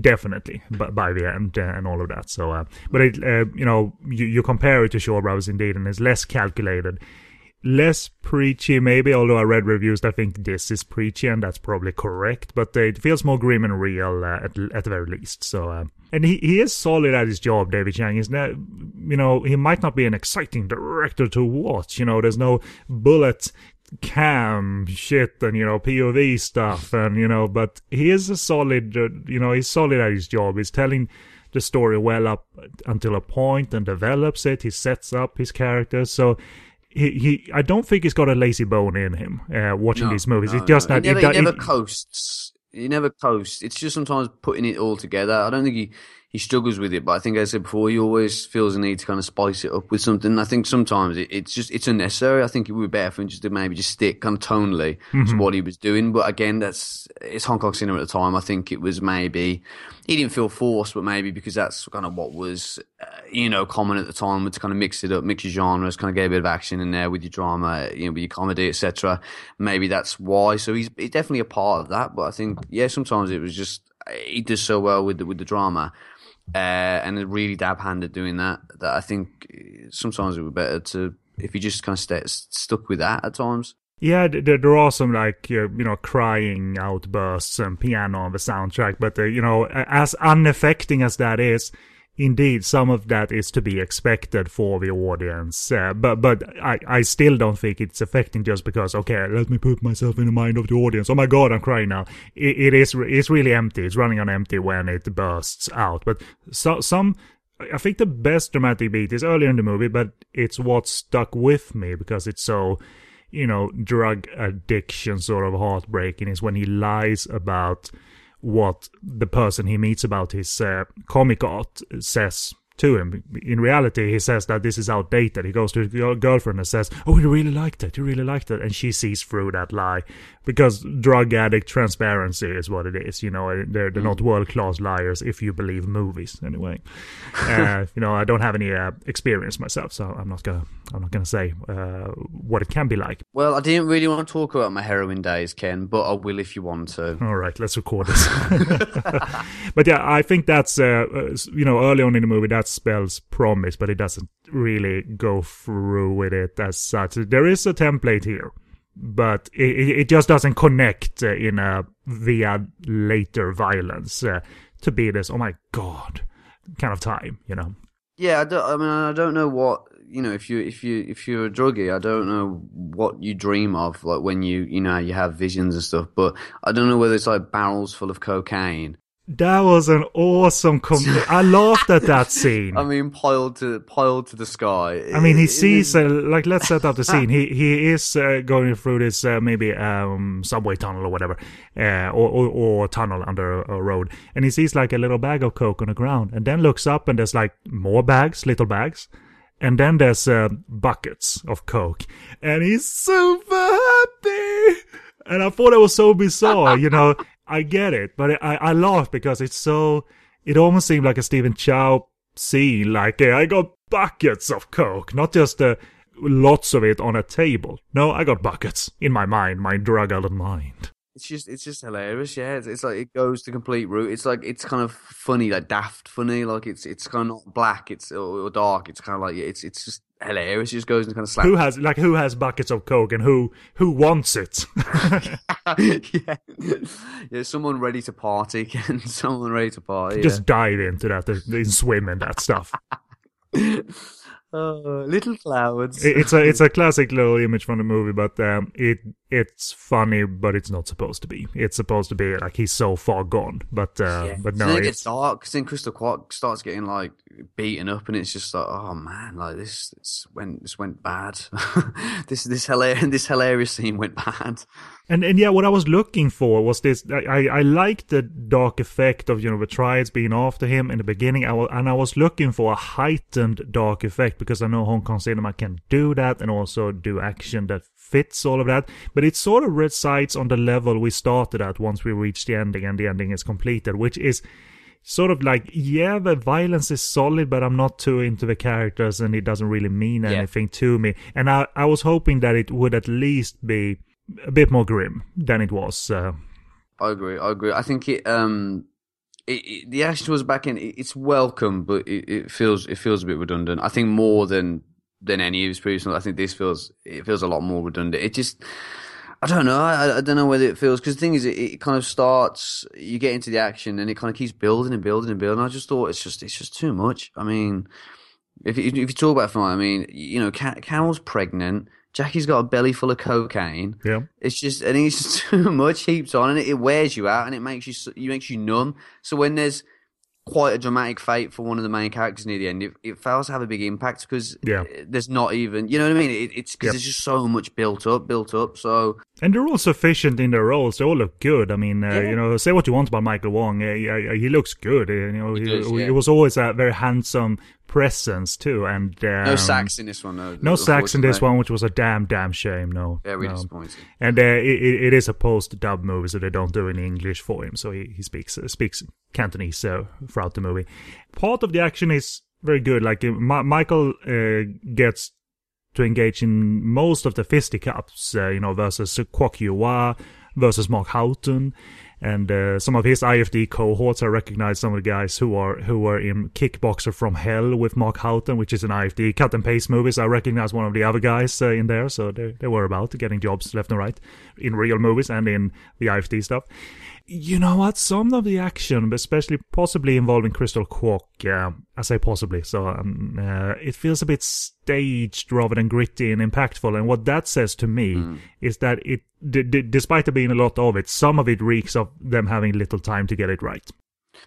definitely by, by the end uh, and all of that. So, uh, but it uh, you know you, you compare it to Shaw Brothers indeed, and it's less calculated. Less preachy, maybe, although I read reviews that think this is preachy, and that's probably correct. But uh, it feels more grim and real uh, at, at the very least. So, uh, and he, he is solid at his job, David Chiang. He's not, you know, he might not be an exciting director to watch. You know, there's no bullet cam shit and you know POV stuff, and you know, but he is a solid, uh, you know, he's solid at his job. He's telling the story well up until a point and develops it. He sets up his characters, so he, he I don't think he's got a lazy bone in him uh, watching No, these movies. no, just no. he never, it, he never coasts. He never coasts. It's just sometimes putting it all together. I don't think he, he struggles with it, but I think as I said before, he always feels the need to kind of spice it up with something. I think sometimes it, it's just it's unnecessary. I think it would be better for him just to maybe just stick kind of tonally Mm-hmm. to what he was doing. But again, that's it's Hong Kong cinema at the time. I think it was maybe he didn't feel forced, but maybe because that's kind of what was uh, you know common at the time, was to kind of mix it up, mix your genres, kind of get a bit of action in there with your drama, you know, with your comedy, etc. Maybe that's why. So he's, he's definitely a part of that. But I think yeah, sometimes it was just he does so well with the, with the drama. Uh, and a really dab hand at doing that. That I think uh, sometimes it would be better to if you just kind of stay stuck with that at times. Yeah, th- th- there are some like you know crying outbursts and piano on the soundtrack, but uh, you know as unaffecting as that is, indeed some of that is to be expected for the audience. Uh, but but I I still don't think it's affecting just because okay let me put myself in the mind of the audience. Oh my god, I'm crying now. It, it is it's really empty. It's running on empty when it bursts out. But so, some I think the best dramatic beat is earlier in the movie, but it's what stuck with me because it's so you know, drug addiction sort of heartbreaking is when he lies about what the person he meets about his uh, comic art says to him. In reality, he says that this is outdated. He goes to his girlfriend and says, "Oh, you really liked it. You really liked it," and she sees through that lie because drug addict transparency is what it is. You know, they're they're not world class liars if you believe movies. Anyway, (laughs) uh, you know, I don't have any uh, experience myself, so I'm not gonna I'm not gonna say uh, what it can be like. Well, I didn't really want to talk about my heroin days, Ken, but I will if you want to. All right, let's record this. (laughs) but yeah, I think that's uh, uh, you know early on in the movie that spells promise, but it doesn't really go through with it as such. There is a template here, but it, it just doesn't connect uh, in a via later violence uh, to be this. Oh my god, kind of time, you know. Yeah, I, don't, I mean, I don't know what you know. If you if you if you're a druggie, I don't know what you dream of, like when you you know you have visions and stuff. But I don't know whether it's like barrels full of cocaine that was an awesome. Com- I laughed at that (laughs) scene. I mean, piled to piled to the sky. I mean, he sees uh, like let's set up the scene. he he is uh, going through this uh, maybe um, subway tunnel or whatever, uh, or, or, or tunnel under a, a, road, and he sees like a little bag of coke on the ground, and then looks up and there's like more bags, little bags, and then there's uh, buckets of coke, and he's super happy. And I thought it was so bizarre, you know. (laughs) I get it, but I, I laugh because it's so. It almost seemed like a Stephen Chow scene. Like, I got buckets of coke, not just uh, lots of it on a table. No, I got buckets in my mind, my drug-addled mind. It's just, it's just hilarious. Yeah, it's, it's, like it goes to complete route. It's like it's kind of funny, like daft funny. Like it's, it's kind of not black, it's or, or dark. It's kind of like it's, it's just hilarious. He just goes and kind of slaps. Who has like who has buckets of coke and who who wants it? (laughs) yeah, yeah. Someone ready to party, (laughs) Ken. Someone ready to party. Just yeah. dive into that, and swim in that stuff. Uh, (laughs) little clouds. it's a it's a classic little image from the movie, but um, it it's funny, but it's not supposed to be. It's supposed to be like he's so far gone, but uh, yeah. but no, it gets dark. Then Crystal Kwok starts getting like beaten up, and it's just like, oh man, like this, this went this went bad. (laughs) this this hilarious (laughs) this hilarious scene went bad. And and yeah, what I was looking for was this. I I, I liked the dark effect of you know the triads being after him in the beginning. I was, and I was looking for a heightened dark effect because I know Hong Kong cinema can do that and also do action that fits all of that. But it sort of resides on the level we started at once we reach the ending and the ending is completed, which is sort of like yeah the violence is solid but i'm not too into the characters and it doesn't really mean yeah. anything to me and i i was hoping that it would at least be a bit more grim than it was. Uh, I agree. I agree. I think it. Um, it, it, the action was back in. It, it's welcome, but it, feels it feels a bit redundant. I think more than than any of his previous ones. I think this feels it feels a lot more redundant. It just. I don't know. I, I don't know whether it feels because the thing is, it, it, kind of starts. You get into the action, and it kind of keeps building and building and building. I just thought it's just it's just too much. I mean, if if you talk about film, I mean, you know, Carol's pregnant. Jackie's got a belly full of cocaine. Yeah, it's just I think it's (laughs) just too much heaps on, and it, it wears you out, and it makes you it makes you numb. So when there's quite a dramatic fate for one of the main characters near the end, it, it fails to have a big impact because yeah. there's not even, you know what I mean? It, it's because yep. there's just so much built up, built up. So and they're all sufficient in their roles. They all look good. I mean, uh, yeah. you know, say what you want about Michael Wong, uh, he, he, looks good. Uh, you know, he, does, yeah. he, was always a very handsome presence too, and um, no sax in this one. No, no sax in this one, which was a damn damn shame. No, very no. disappointing. And uh, it, it is a post dub movie, so they don't do any English for him, so he, he speaks uh, speaks Cantonese uh, throughout the movie. Part of the action is very good. Like uh, Ma- Michael uh, gets to engage in most of the fisticuffs, uh, you know, versus Kwok Yue versus Mark Houghton and uh, some of his IFD cohorts. I recognize some of the guys who are who were in Kickboxer from Hell with Mark Houghton, which is an IFD cut and paste movies. I recognize one of the other guys uh, in there, so they, they were about getting jobs left and right in real movies and in the IFD stuff you know what? Some of the action, especially possibly involving Crystal Kwok, uh, I say possibly, so um, uh, it feels a bit staged rather than gritty and impactful. And what that says to me mm. is that it, d- d- despite there being a lot of it, some of it reeks of them having little time to get it right.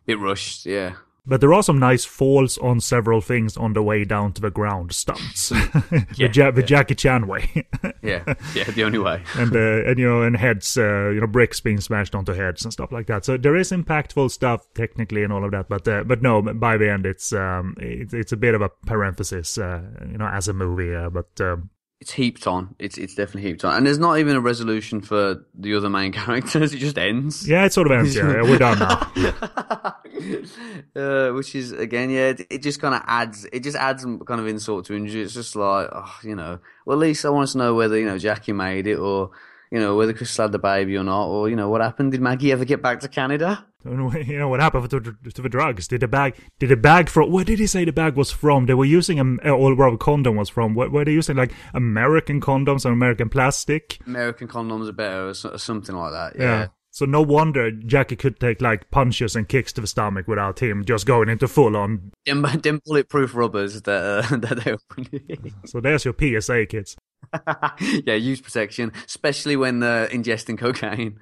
Bit rushed, yeah. But there are some nice falls on several things on the way down to the ground stunts. (laughs) the, Yeah, ja- the yeah. Jackie Chan way. Yeah, (laughs) yeah, the only way. and uh, and you know and heads uh, you know bricks being smashed onto heads and stuff like that so there is impactful stuff technically and all of that but uh, but no by the end it's um it, it's a bit of a parenthesis uh, you know as a movie uh, but um, It's heaped on. It's it's definitely heaped on, and there's not even a resolution for the other main (laughs) characters. It just ends. yeah it sort of ends yeah we're done now (laughs) uh, which is again, yeah, it, it just kind of adds, it just adds some kind of insult to injury. It's just like, oh, you know, well, at least I want to know whether you know Jackie made it, or you know whether Chris had the baby or not, or you know what happened. Did Maggie ever get back to Canada? (laughs) you know what happened to, to the drugs did the bag did the bag from where did he say the bag was from they were using um, or where the condom was from where, were they using like american condoms and american plastic American condoms are better, or, something like that. Yeah. Yeah. So no wonder Jackie could take like punches and kicks to the stomach without him just going into full on. Them, them (laughs) bulletproof rubbers that uh, (laughs) that they. So there's your PSA, kids. yeah, use protection, especially when uh, ingesting cocaine.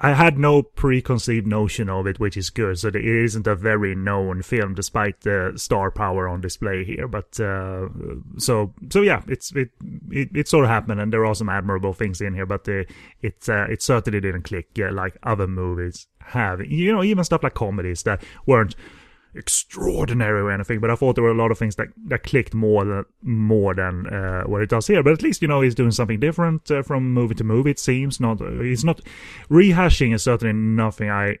I had no preconceived notion of it, which is good. So it isn't a very known film, despite the star power on display here. But uh, so so yeah, it's it, it it sort of happened, and there are some admirable things in here. But uh, it uh, it certainly didn't click yeah, like other movies have. You know, even stuff like comedies that weren't extraordinary or anything, but I thought there were a lot of things that, that clicked more than more than uh, what it does here. But at least you know he's doing something different uh, from movie to movie. It seems not uh, he's not rehashing is certainly nothing I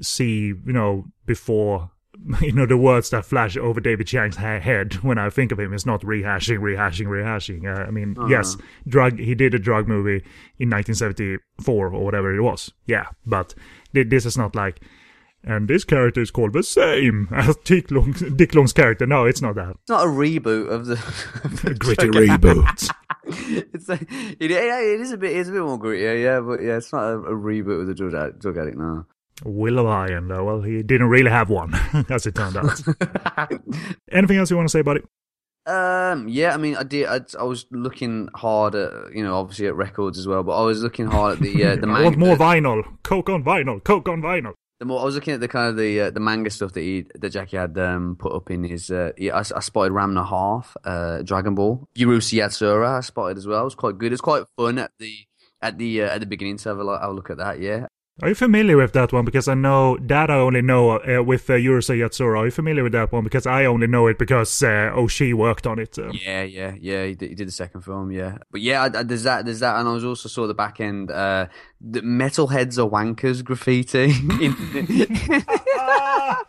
see you know before. (laughs) You know the words that flash over David Chiang's ha- head when I think of him is not rehashing, rehashing, rehashing. Uh, I mean, yes, drug. He did a drug movie in 1974 or whatever it was. Yeah, but thi- this is not like and this character is called the same (laughs) as Ti, Lung, Ti Lung's character. No, it's not that. It's not a reboot of the (laughs) Gritty reboot. (laughs) it's a, it, it is a bit it's a bit more gritty, yeah, but yeah, it's not a, a reboot of the drug addict, drug addict no. Will of Iron, though. Well, he didn't really have one, as it turned out. Anything else you want to say about it? Um, yeah, I mean, I did. I, I was looking hard at, you know, obviously at records as well, but I was looking hard at the uh, the I want more vinyl. Coke on vinyl. Coke on vinyl. The more I was looking at the kind of the uh, the manga stuff that he that Jackie had um, put up in his. Uh, yeah, I, I spotted Ranma Half, uh, Dragon Ball, Urusei Yatsura. I spotted as well. It was quite good. It's quite fun at the at the uh, at the beginning to have a, a look at that. Yeah, Are you familiar with that one? Because I know that I only know uh, with uh, Urusei Yatsura. Are you familiar with that one? Because I only know it because uh, Oshii worked on it. Yeah, yeah, yeah. He did, he did the second film, yeah. But yeah, I, I, there's that, there's that, and I was also saw the back end. Uh, the metalheads are wankers graffiti (laughs) in, (laughs) in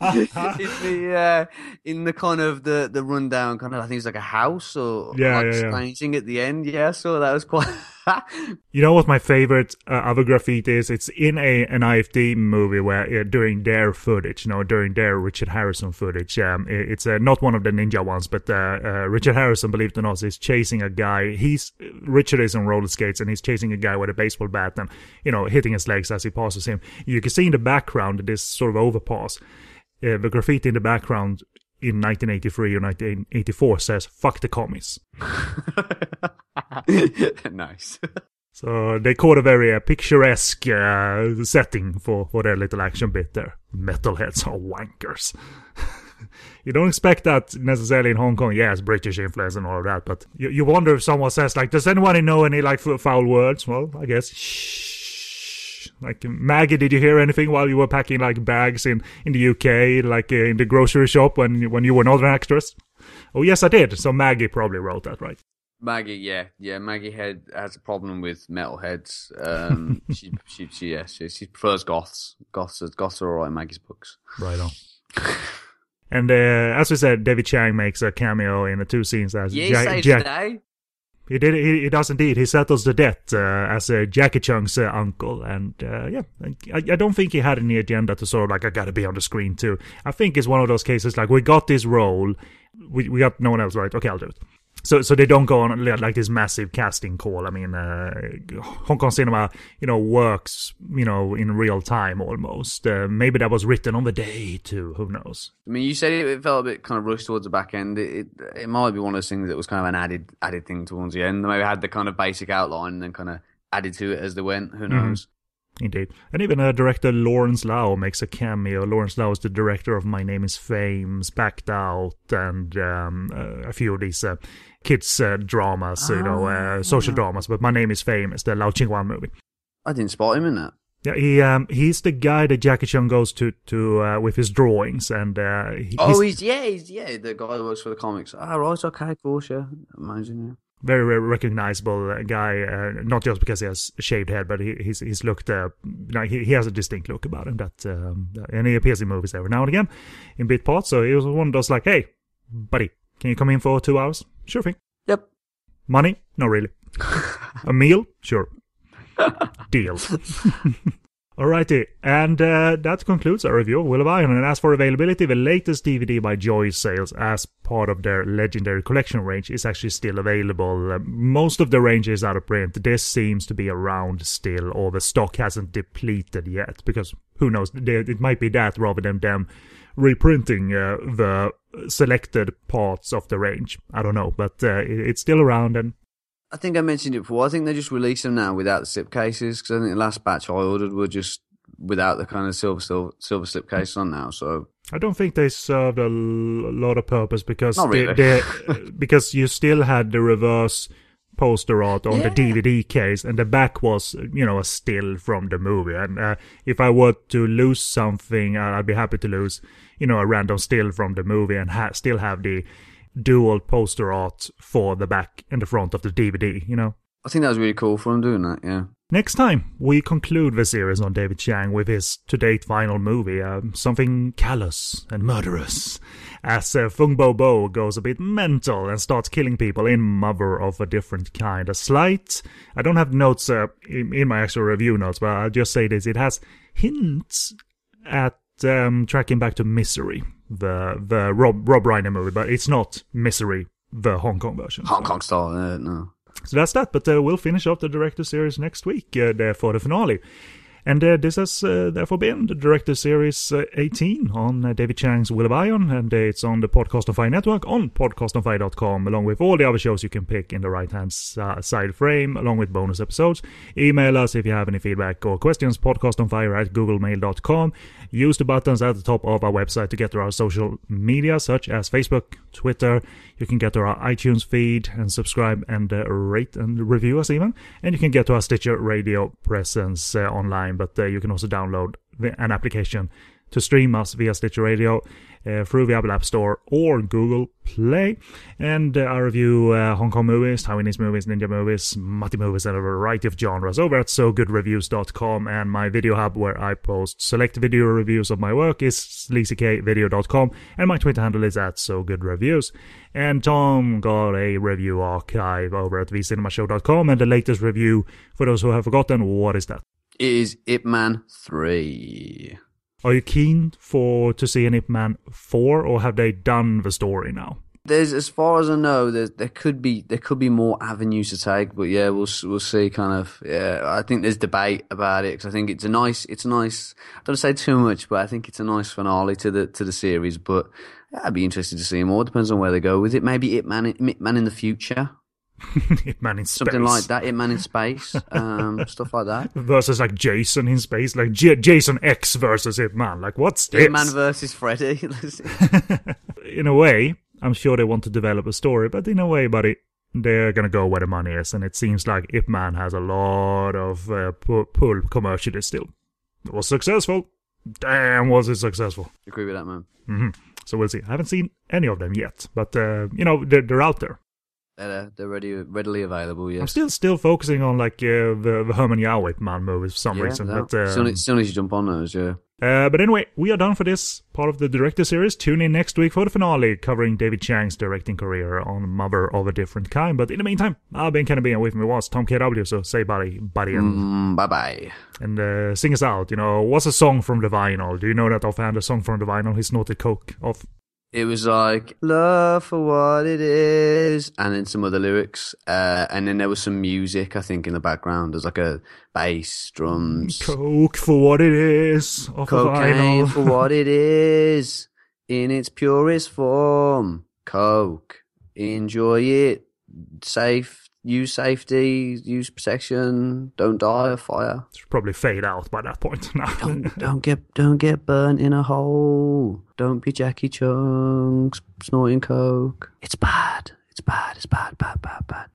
the uh, in the kind of the the rundown kind of. I think it's like a house or Yeah, like yeah, yeah. at the end. Yeah, so that was quite. (laughs) (laughs) You know what my favorite uh, other graffiti is? It's in a an IFD movie where uh, during their footage, you know, during their Richard Harrison footage, um, i- it's uh, not one of the ninja ones, but uh, uh, Richard Harrison, believe it or not, is chasing a guy. He's Richard is on roller skates and he's chasing a guy with a baseball bat and you know hitting his legs as he passes him. You can see in the background this sort of overpass. Uh, the graffiti in the background in 1983 or 1984 says "fuck the commies." (laughs) nice. (laughs) So they caught a very uh, picturesque uh, setting for, for their little action bit there. Metalheads are wankers. (laughs) you don't expect that necessarily in Hong Kong. Yes, British influence and all of that, but you, you wonder if someone says like, "Does anyone know any like foul words?" Well, I guess. Shh. Like Maggie, did you hear anything while you were packing like bags in, in the UK, like uh, in the grocery shop when you- when you were not an actress? Oh yes, I did. So Maggie probably wrote that, right? Maggie, yeah, yeah. Maggie Head has a problem with metalheads. Um, (laughs) she, she, she, yeah, she, she prefers goths. Goths, goths are alright in Maggie's books. Right on. (laughs) and uh, as we said, David Chiang makes a cameo in the two scenes as Yeah, Jack. saves Jack the day. He did. He, he does indeed. He settles the debt uh, as uh, Jackie Cheung's uh, uncle, and uh, yeah, I, I don't think he had any agenda to sort of like I got to be on the screen too. I think it's one of those cases like we got this role, we we got no one else right. Okay, I'll do it. So, so they don't go on like this massive casting call. I mean, uh, Hong Kong cinema, you know, works, you know, in real time almost. Uh, maybe that was written on the day too. Who knows? I mean, you said it, it felt a bit kind of rushed towards the back end. It, it it might be one of those things that was kind of an added added thing towards the end. They Maybe had the kind of basic outline and then kind of added to it as they went. Who knows? Indeed. And even uh, director Lawrence Lau makes a cameo. Lawrence Lau is the director of My Name is Fame, Spacked Out, and um, uh, a few of these uh, kids' uh, dramas, you know, uh, social dramas. But My Name is famous, the Lau Ching-wan movie. I didn't spot him in that. Yeah, he um, he's the guy that Jackie Cheung goes to to uh, with his drawings, and uh, he- Oh, he's he's yeah, he's yeah, the guy who works for the comics. Ah, right, okay, cool, sure, amazing. Yeah. very, very recognizable uh, guy. Uh, not just because he has a shaved head, but he, he's he's looked. Uh, you know, he, he has a distinct look about him. That um, and he appears in movies every now and again, in bit parts. So he was one of those like, hey, buddy, can you come in for two hours? Sure thing. Yep. Money? No, really. (laughs) a meal? Sure. Deal. (laughs) Alrighty, and uh, that concludes our review of Will of Iron. And as for availability, the latest DVD by Joy Sales, as part of their legendary collection range, is actually still available. Uh, most of the range is out of print. This seems to be around still, or the stock hasn't depleted yet, because who knows? It might be that rather than them reprinting uh, the selected parts of the range. I don't know, but uh, it- it's still around and I think I mentioned it before. I think they just release them now without the slip cases because I think the last batch I ordered were just without the kind of silver silver, silver slip case on now. So I don't think they served a l- lot of purpose because really. they- (laughs) because you still had the reverse poster art on the DVD case, and the back was you know a still from the movie. And uh, if I were to lose something, I'd be happy to lose you know a random still from the movie and ha- still have the dual poster art for the back and the front of the DVD. You know. I think that was really cool for them doing that. Yeah. Next time, we conclude the series on David Chiang with his to date final movie, um, something callous and murderous, as uh, Fung Bo Bo goes a bit mental and starts killing people in Mother of a Different Kind. A slight, I don't have notes uh, in, in my actual review notes, but I'll just say this: it has hints at um, tracking back to Misery, the the Rob Rob Reiner movie, but it's not Misery, the Hong Kong version. Hong Kong style. Uh, no. So that's that, but uh, we'll finish off the director series next week uh, for the finale. And uh, this has uh, therefore been the director series uh, 18 on uh, David Chiang's Will of Iron, and uh, it's on the Podcast on Fire network on podcastonfire.com, along with all the other shows you can pick in the right hand side frame, along with bonus episodes. Email us if you have any feedback or questions, podcastonfire at googlemail.com. Use the buttons at the top of our website to get to our social media, such as Facebook, Twitter. You can get to our iTunes feed and subscribe and uh, rate and review us even. And you can get to our Stitcher radio presence uh, online, but uh, you can also download the, an application to stream us via Stitcher Radio uh, through the Apple App Store or Google Play. And uh, I review uh, Hong Kong movies, Taiwanese movies, ninja movies, multi movies, and a variety of genres over at SoGoodReviews.com. And my video hub where I post select video reviews of my work is sleazykvideo.com. And my Twitter handle is at SoGoodReviews. And Tom got a review archive over at vcinemashow.com. And the latest review, for those who have forgotten, what is that? It is Ip Man 3. Are you keen for to see an Ip Man 4 or have they done the story now? There's, as far as I know, there there could be there could be more avenues to take, but yeah, we'll we'll see. Kind of, yeah. I think there's debate about it because I think it's a nice, it's a nice. I don't say too much, but I think it's a nice finale to the to the series. But I'd be interested to see more. Depends on where they go with it. Maybe Ip Man, Ip Man in the future, (laughs) Man in space. something like that. Ip Man in space, um, (laughs) stuff like that. Versus like Jason in space, like J- Jason X versus Ip Man. Like, what's this? Ip Man versus Freddy. (laughs) in a way, I'm sure they want to develop a story, but in a way, buddy, they're gonna go where the money is, and it seems like Ip Man has a lot of uh, pu- pull commercially still. It was successful. Damn, was it successful? Agree with that, man. hmm So we'll see. I haven't seen any of them yet, but uh, you know they're, they're out there. They're, they're ready, readily available. Yes. I'm still still focusing on like uh, the, the Herman Ip Man movies for some yeah, reason. no. But um, soon, as soon as you jump on those, yeah. Uh, but anyway, we are done for this part of the director series. Tune in next week for the finale, covering David Chiang's directing career on Mother of a Different Kind. But in the meantime, I've been kind Kennedy and with me was Tom KW, so say buddy, buddy, and, Mm, bye bye. and uh, sing us out. You know, what's a song from the vinyl? Do you know that offhand, a song from the vinyl he snorted coke off? It was like love for what it is, and then some other lyrics, uh, and then there was some music. I think in the background there's like a bass, drums, Coke for what it is, cocaine for what it is in its purest form. Coke, enjoy it, safe use safety, use protection, don't die of fire. Should probably fade out by that point now. don't, (laughs) don't get don't get burnt in a hole. Don't be Jackie Cheung snorting coke. It's bad. It's bad. It's bad. Bad. Bad. Bad.